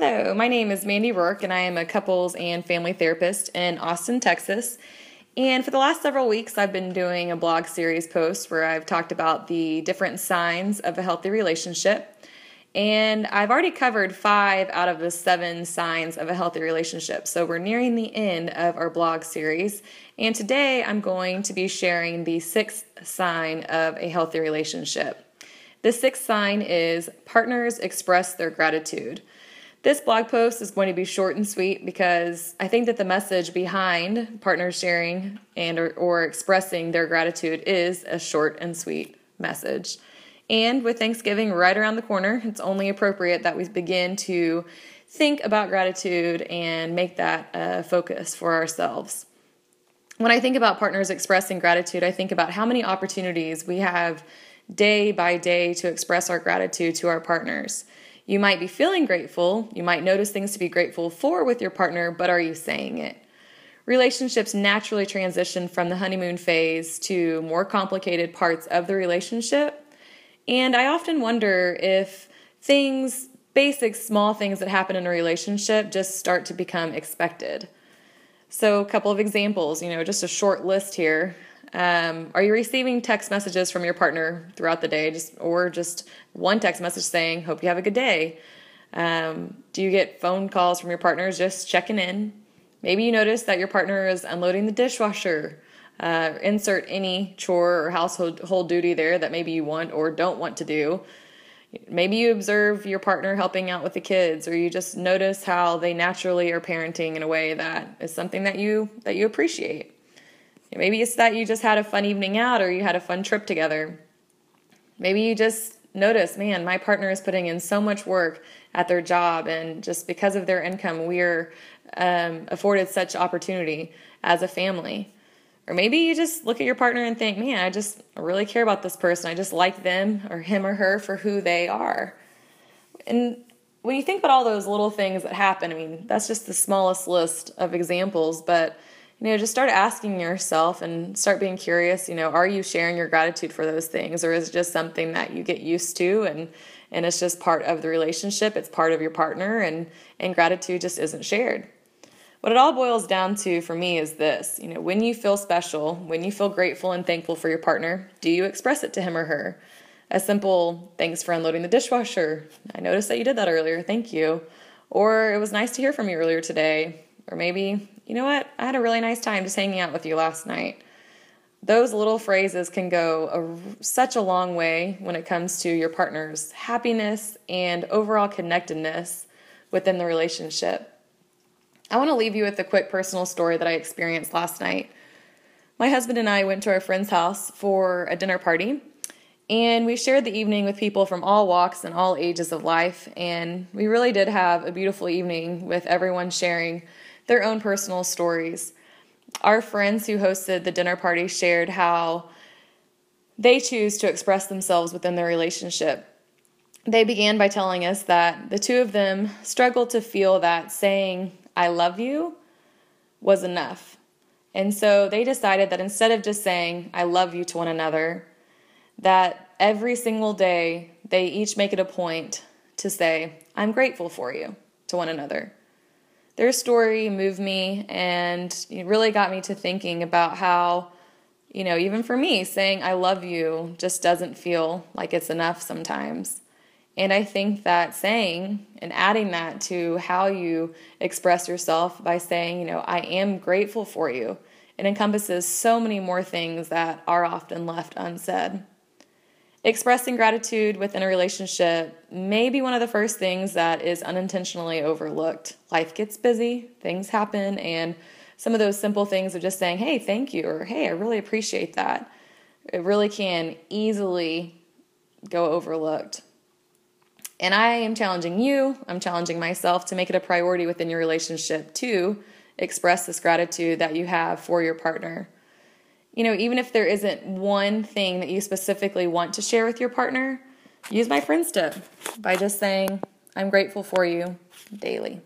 Hello, my name is Mandy Rourke, and I am a couples and family therapist in Austin, Texas. And for the last several weeks, I've been doing a blog series post where I've talked about the different signs of a healthy relationship. And I've already covered five out of the seven signs of a healthy relationship. So we're nearing the end of our blog series. And today I'm going to be sharing the sixth sign of a healthy relationship. The sixth sign is partners express their gratitude. This blog post is going to be short and sweet because I think that the message behind partners sharing and or, or expressing their gratitude is a short and sweet message. And with Thanksgiving right around the corner, it's only appropriate that we begin to think about gratitude and make that a focus for ourselves. When I think about partners expressing gratitude, I think about how many opportunities we have day by day to express our gratitude to our partners. You might be feeling grateful, you might notice things to be grateful for with your partner, but are you saying it? Relationships naturally transition from the honeymoon phase to more complicated parts of the relationship. And I often wonder if things, basic small things that happen in a relationship, just start to become expected. So, a couple of examples, you know, just a short list here. Um, are you receiving text messages from your partner throughout the day, just or just one text message saying "Hope you have a good day"? Um, do you get phone calls from your partners just checking in? Maybe you notice that your partner is unloading the dishwasher. Uh, insert any chore or household duty there that maybe you want or don't want to do. Maybe you observe your partner helping out with the kids, or you just notice how they naturally are parenting in a way that is something that you that you appreciate. Maybe it's that you just had a fun evening out or you had a fun trip together. Maybe you just notice, man, my partner is putting in so much work at their job, and just because of their income, we're um, afforded such opportunity as a family. Or maybe you just look at your partner and think, man, I just really care about this person. I just like them or him or her for who they are. And when you think about all those little things that happen, I mean, that's just the smallest list of examples, but you know, just start asking yourself and start being curious, you know, are you sharing your gratitude for those things or is it just something that you get used to and and it's just part of the relationship, it's part of your partner and and gratitude just isn't shared. What it all boils down to for me is this, you know, when you feel special, when you feel grateful and thankful for your partner, do you express it to him or her? A simple thanks for unloading the dishwasher. I noticed that you did that earlier. Thank you. Or it was nice to hear from you earlier today. Or maybe you know what? I had a really nice time just hanging out with you last night. Those little phrases can go a, such a long way when it comes to your partner's happiness and overall connectedness within the relationship. I want to leave you with a quick personal story that I experienced last night. My husband and I went to our friend's house for a dinner party, and we shared the evening with people from all walks and all ages of life. And we really did have a beautiful evening with everyone sharing their own personal stories. Our friends who hosted the dinner party shared how they choose to express themselves within their relationship. They began by telling us that the two of them struggled to feel that saying, I love you, was enough. And so they decided that instead of just saying, I love you to one another, that every single day they each make it a point to say, I'm grateful for you to one another their story moved me and it really got me to thinking about how, you know, even for me, saying I love you just doesn't feel like it's enough sometimes. And I think that saying and adding that to how you express yourself by saying, you know, I am grateful for you, it encompasses so many more things that are often left unsaid. Expressing gratitude within a relationship may be one of the first things that is unintentionally overlooked. Life gets busy, things happen, and some of those simple things of just saying, hey, thank you, or hey, I really appreciate that, it really can easily go overlooked. And I am challenging you, I'm challenging myself to make it a priority within your relationship to express this gratitude that you have for your partner you know, even if there isn't one thing that you specifically want to share with your partner, use my friends tip by just saying, I'm grateful for you daily.